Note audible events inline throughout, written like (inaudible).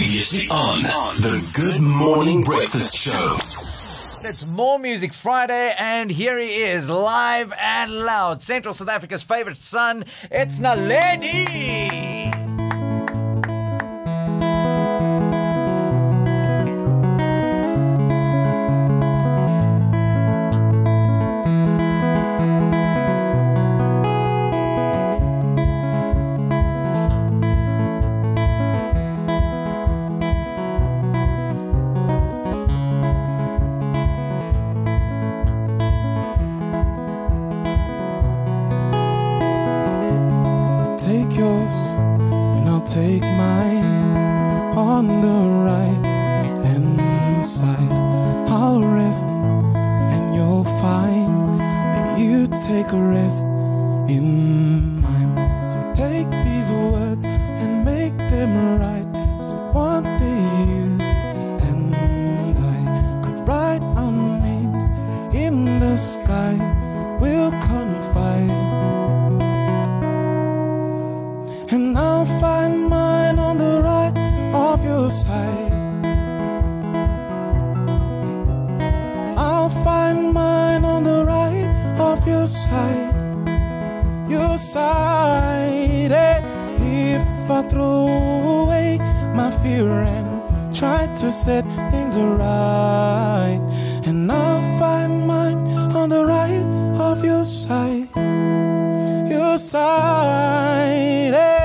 Previously on the Good Morning Breakfast Show. It's More Music Friday, and here he is, live and loud. Central South Africa's favorite son, it's Naledi. Yours and I'll take mine on the right hand side. I'll rest and you'll find that you take a rest in mine. So take these words and make them right. Your side. Your side. eh? If I throw away my fear and try to set things right. And I'll find mine on the right of your side your side. eh.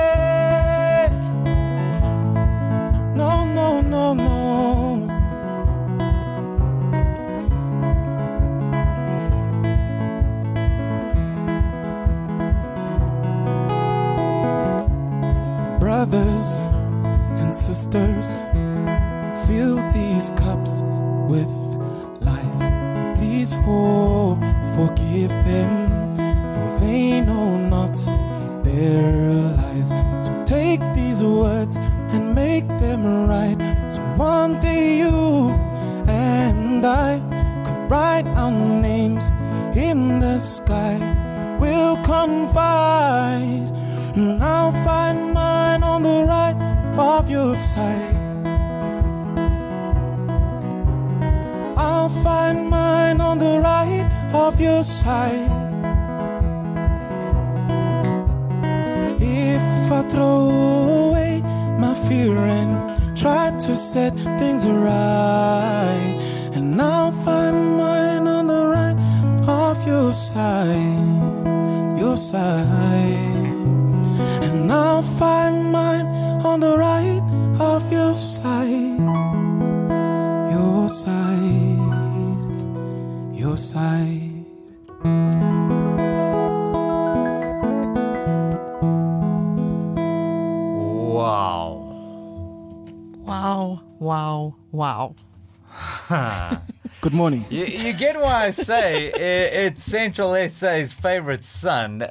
Sisters, fill these cups with lies. Please for forgive them, for they know not their lies. So take these words and make them right. So one day you and I could write our names in the sky. We'll confide, and I'll find mine on the right of your side. I'll find mine on the right of your side. If I throw away my fear and try to set things right, and I'll find mine on the right of your side, your side, and I'll find mine on the right of your side, your side, your side. Wow. Wow, wow, wow. (laughs) Good morning. You, you get why I say i- it's Central SA's favorite son. Uh,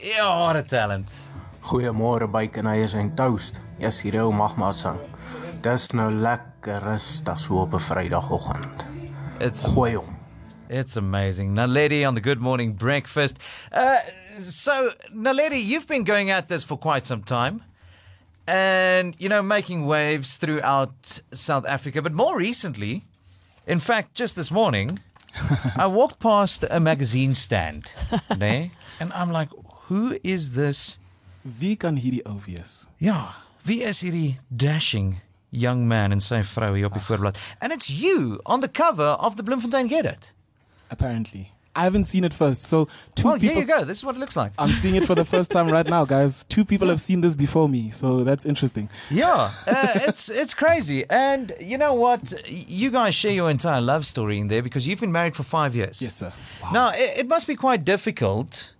yeah, what a talent. Goeiemôre bykeneiers en toast. Yes, hier ou Magma sang. Dis nou lekker rustig so op 'n Vrydagoggend. It's Gooi hom. It's amazing. Naledi on the Good Morning Breakfast. Uh, so, Naledi, you've been going at this for quite some time and, you know, making waves throughout South Africa. But more recently, in fact, just this morning, (laughs) I walked past a magazine stand there and I'm like, who is this? Wie kan hierdie ou wees? Ja, wie is hierdie dashing young man en sy vrou hier op die voorblad? And it's you on the cover of the Bloemfontein Get It. Apparently. I haven't seen it first. So two Well, people here you go. This is what it looks like. I'm seeing it for the first time right now, guys. Two people have seen this before me, so that's interesting. Yeah, uh, it's it's crazy. And you know what? You guys share your entire love story in there because you've been married for five years. Yes, sir. Now it, it must be quite difficult,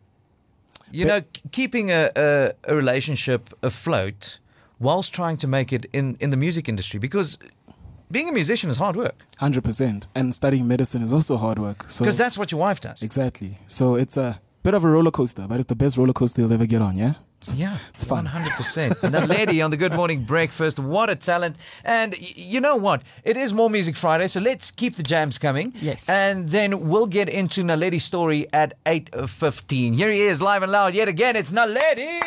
you know, keeping a, a a relationship afloat whilst trying to make it in in the music industry because being a musician is hard work Hundred percent. And studying medicine is also hard work. So because that's what your wife does. exactly. So it's a bit of a roller coaster, but it's the best roller coaster you'll ever get on. Yeah. Yeah, It's fun. 100%. (laughs) And Naledi on the Good Morning Breakfast, what a talent. And y- you know what? It is More Music Friday, so let's keep the jams coming. Yes. And then we'll get into Naledi's story at 8.15. Here he is, live and loud yet again. It's Naledi!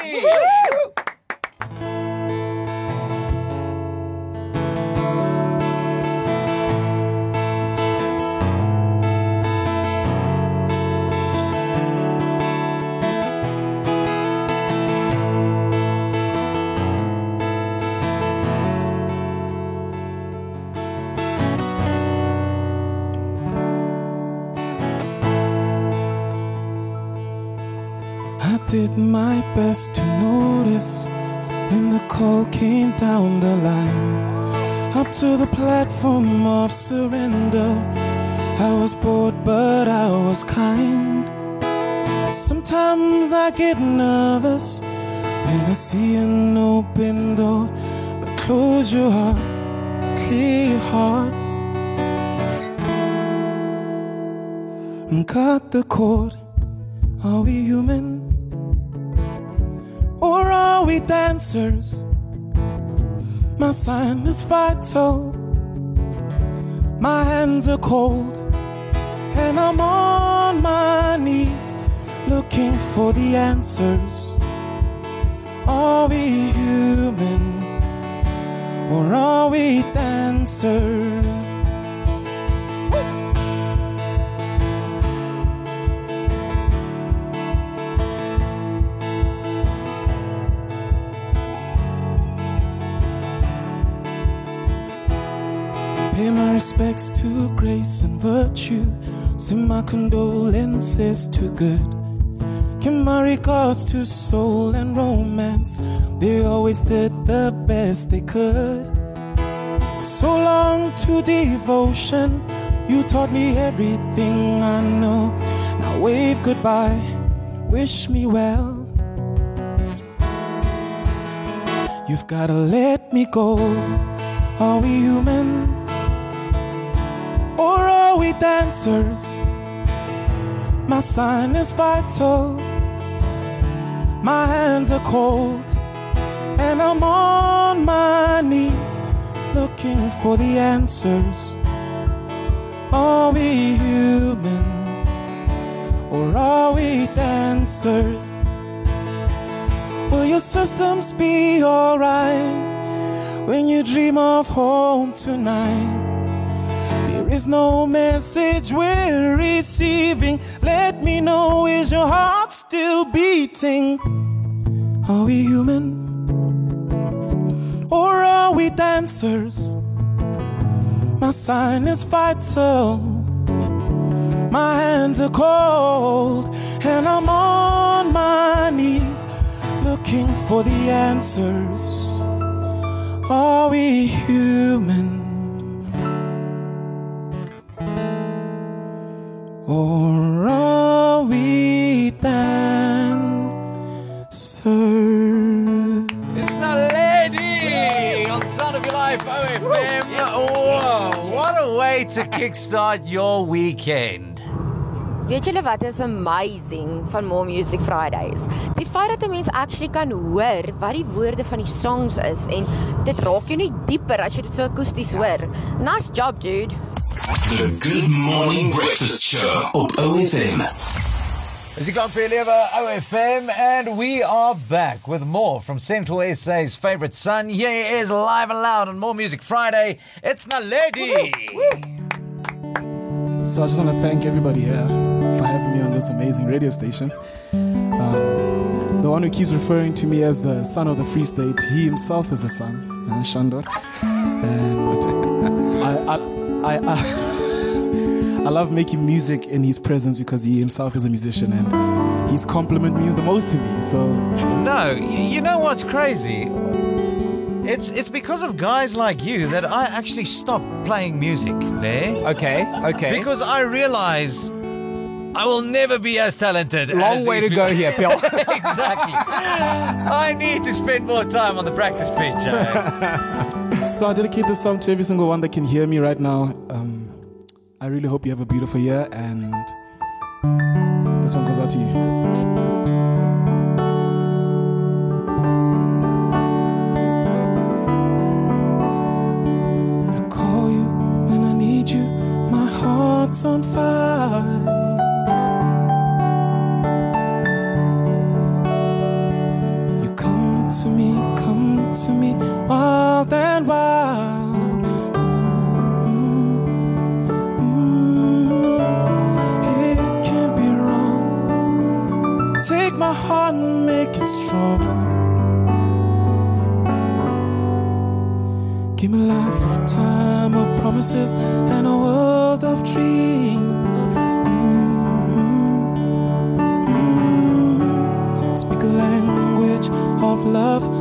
Did my best to notice when the call came down the line. Up to the platform of surrender. I was bored, but I was kind. Sometimes I get nervous when I see an open door. But close your heart, clear your heart. And cut the cord. Are we human? We dancers? My sign is vital. My hands are cold. And I'm on my knees looking for the answers. Are we human? Or are we dancers? Respects to grace and virtue. Send my condolences to good. Give my regards to soul and romance. They always did the best they could. So long to devotion. You taught me everything I know. Now wave goodbye. Wish me well. You've gotta let me go. Are we human? We dancers? My sign is vital. My hands are cold. And I'm on my knees looking for the answers. Are we human? Or are we dancers? Will your systems be alright when you dream of home tonight? Is no message we're receiving. Let me know, is your heart still beating? Are we human? Or are we dancers? My sign is vital. My hands are cold, and I'm on my knees looking for the answers. Are we human? Or are we dancers? It's Naledi on Sound of Your Life OFM. Whoa, what a way to kickstart your weekend. Weet julle wat is amazing van More Music Fridays? Die feit dat 'n mens actually kan hoor wat die woorde van die songs is en dit raak jou net dieper as jy dit so akoesties hoor. Nice job, dude. The Good Morning Breakfast Show op OFM. As you can't believe OFM, and we are back with more from Central SA's favorite son. Here he is, live and loud on More Music Friday. It's Naledi. So I just want to thank everybody here for having me on this amazing radio station. Um, the one who keeps referring to me as the son of the Free State, he himself is a son, uh, Shandor. (laughs) And I, I, I, I, (laughs) I love making music in his presence because he himself is a musician and his compliment means the most to me. So No, you know what's crazy? It's it's because of guys like you that I actually stopped playing music there. Okay, okay. Because I realize I will never be as talented. as Long way to these go here, (laughs) Bill. exactly. I need to spend more time on the practice pitch. (laughs) eh? So I dedicate this song to every single one that can hear me right now. Um, I really hope you have a beautiful year, and this one goes out to you. I call my heart and make it strong. Give me a lifetime of promises and a world of dreams. Mm, mm. Speak a language of love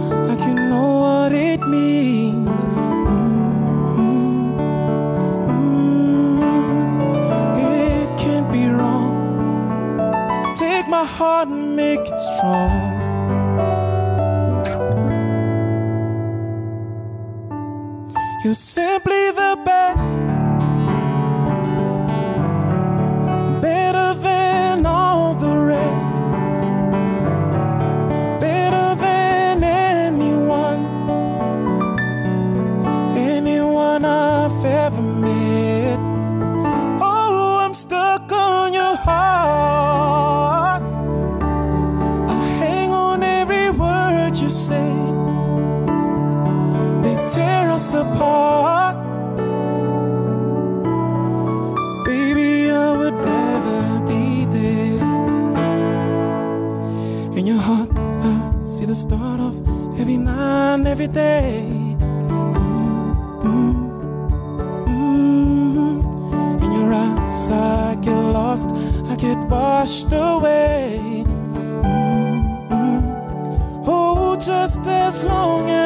and make it strong. You're simply the best. Washed away. Mm, Oh, just as long as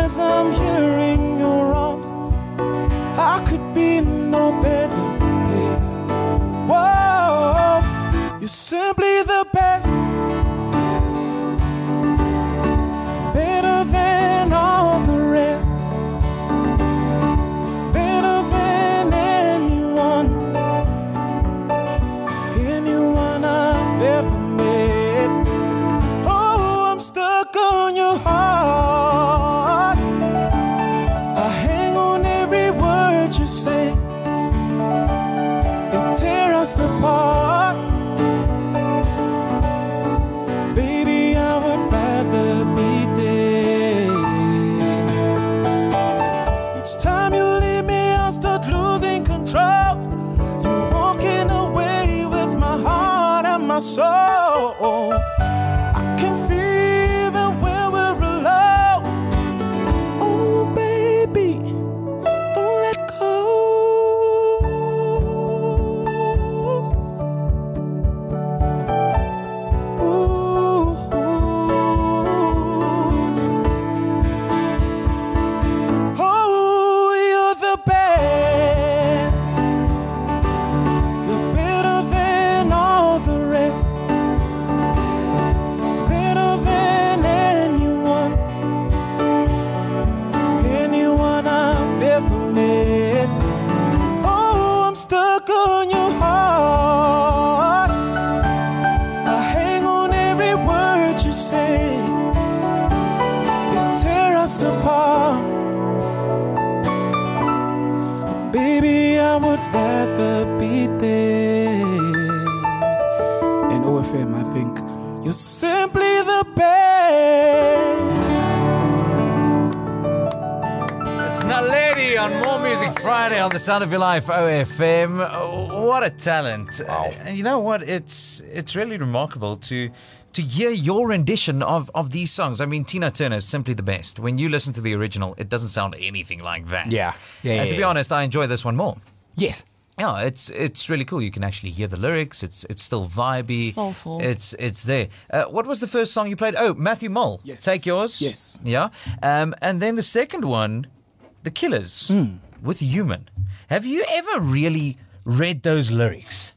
I would rather be there. And OFM, I think you're simply the best. It's Naledi on More Music Friday on the Sound of Your Life OFM. Oh, What a talent! Uh, you know what? It's it's really remarkable to to hear your rendition of of these songs. I mean, Tina Turner is simply the best. When you listen to the original, it doesn't sound anything like that. Yeah. Yeah, And yeah, to be yeah. honest, I enjoy this one more. Yes. Yeah, it's it's really cool. You can actually hear the lyrics. It's it's still vibey. Soulful. It's it's there. Uh, what was the first song you played? Oh, Matthew Mole. Yes. Take yours. Yes. Yeah. Um, and then the second one, The Killers Hmm. with Human. Have you ever really read those lyrics?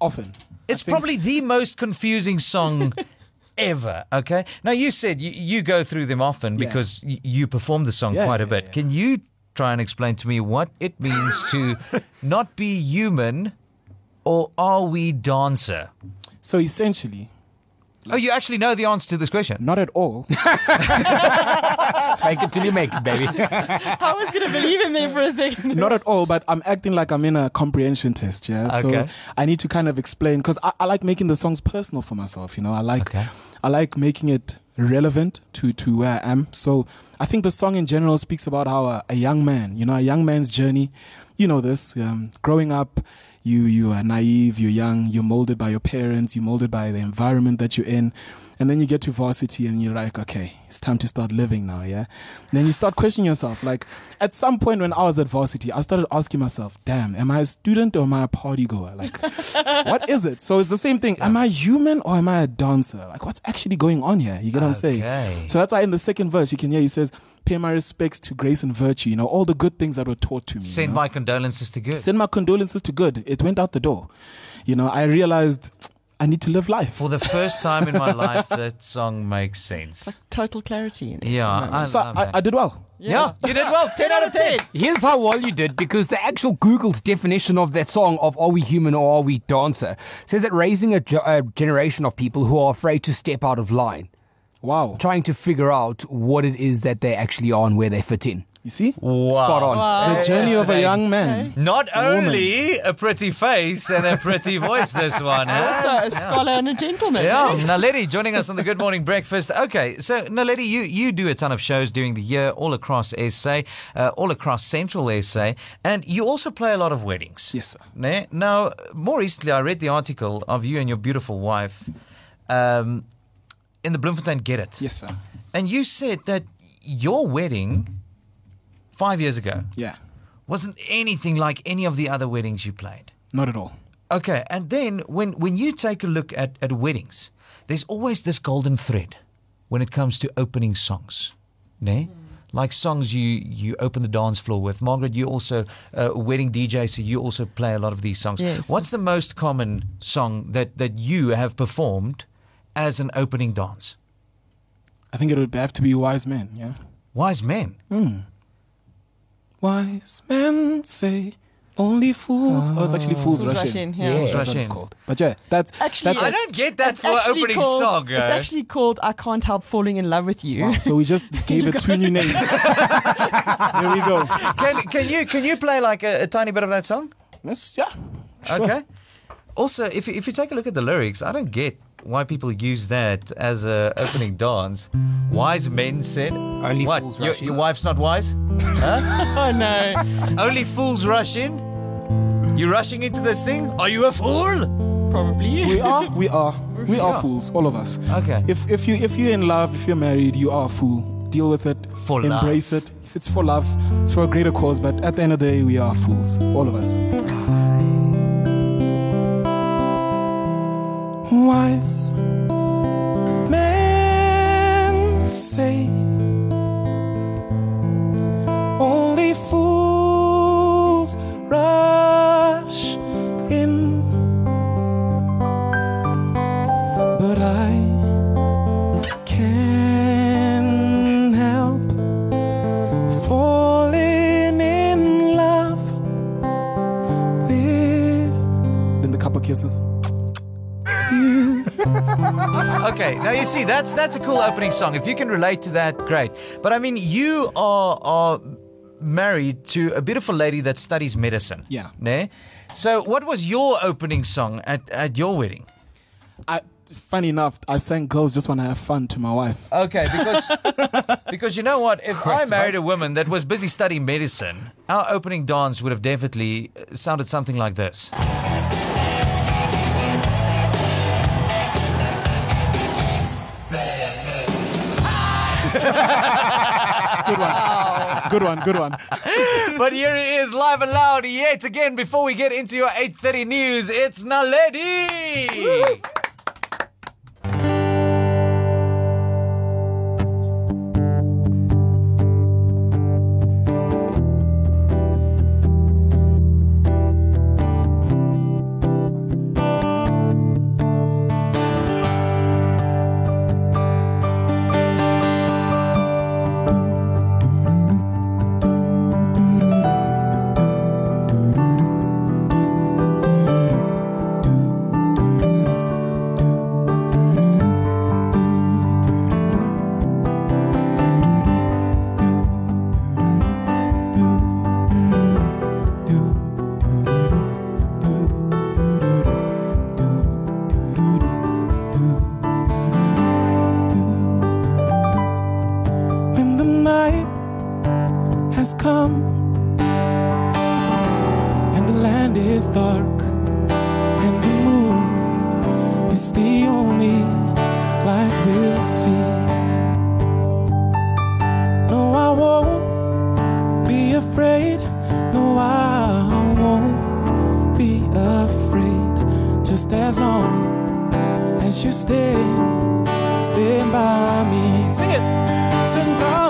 Often. It's probably the most confusing song (laughs) ever. Okay. Now you said you, you go through them often Yeah. because y- you perform the song Yeah, quite a yeah, bit. yeah. Can you try and explain to me what it means to (laughs) not be human, or are we dancer? So essentially, Oh, you actually know the answer to this question. not at all. Make it till you make it, baby. I was gonna believe him there for a second. not at all, but I'm acting like I'm in a comprehension test, yeah. Okay. So I need to kind of explain because I, I like making the songs personal for myself. You know, I like Okay. I like making it relevant to to where I am. So I think the song in general speaks about how a, a young man, you know, a young man's journey. You know this, um, growing up. You you are naive, you're young, you're molded by your parents, you're molded by the environment that you're in, And then you get to varsity and you're like, okay, it's time to start living now, yeah? And then you start questioning yourself. Like, at some point when I was at varsity, I started asking myself, damn, am I a student or am I a party goer? Like, (laughs) what is it? So it's the same thing. Am I human or am I a dancer? Like, what's actually going on here? You get what I'm Okay. saying? So that's why in the second verse, you can hear he says, pay my respects to grace and virtue, you know, all the good things that were taught to me. you Send know? my condolences to good. Send my condolences to good. It went out the door. You know, I realized I need to live life. For the first time in my (laughs) life, that song makes sense. Total clarity. In it. Yeah, I So I. I did well. yeah, you did well. (laughs) 10 out of 10. Here's how well you did because the actual Google's definition of that song of Are We Human or Are We Dancer says that raising a, ge- a generation of people who are afraid to step out of line, Wow. trying to figure out what it is that they actually are and where they fit in. You see? Spot on. The journey of a young man. Not only a pretty face and a pretty (laughs) voice, this one. Huh? Also, a scholar and a gentleman. Yeah, Naledi joining us on the Good Morning Breakfast. Okay, so Naledi, you, you do a ton of shows during the year all across SA, uh, all across Central SA, and you also play a lot of weddings. Yes, sir. Ne? Now, more recently, I read the article of you and your beautiful wife um, in the Bloemfontein Get It. Yes, sir. And you said that your wedding five years ago Yeah. wasn't anything like any of the other weddings you played. Not at all. Okay, and then when, when you take a look at, at weddings, there's always this golden thread when it comes to opening songs. Ne? Like songs you, you open the dance floor with. Margaret, you also uh, a wedding DJ, so you also play a lot of these songs. Yes. What's the most common song that, that you have performed as an opening dance? I think it would have to be Wise Men, yeah? Wise Men. Wise men say only fools. Oh, it's actually Fools, Fools Rush Rush In. In, yeah. That's Rush what it's called. But yeah, that's Actually, that's I don't get that It's for opening called, song. It's actually called I Can't Help Falling in Love with You. Wow, so we just (laughs) gave it two new names. (laughs) there we go. can, can, you, can you play like a, a tiny bit of that song? That's, yeah. Sure. Okay. Also, if you, if you take a look at the lyrics, I don't get why people use that as a opening dance. Wise men said, Only what? fools Your, rush in." your wife's not wise? (laughs) oh no. Only fools rush in? You're rushing into this thing? Are you a fool? Probably. We are, (laughs) we are, we are fools, all of us. Okay. If if you if you're in love, if you're married, you are a fool. Deal with it. For love. embrace it. If it's for love, it's for a greater cause. But at the end of the day, we are fools, all of us. Wise men say only fools rush in, but I can't help falling in love with. Then the couple kisses. (laughs) Okay, now you see that's that's a cool opening song. If you can relate to that, great. But I mean, you are are married to a beautiful lady that studies medicine. Yeah. Ne? So, what was your opening song at, at your wedding? I, funny enough, I sang "Girls Just Wanna Have Fun" to my wife. Okay, because (laughs) because you know what? If I married a woman that was busy studying medicine, our opening dance would have definitely sounded something like this. Good one. Good one. Good one. But here it is, live and loud, yet again. Before we get into your 8:30 news, it's Naledi. just as long as you stay, stay by me. Sing it. sing by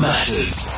Matters.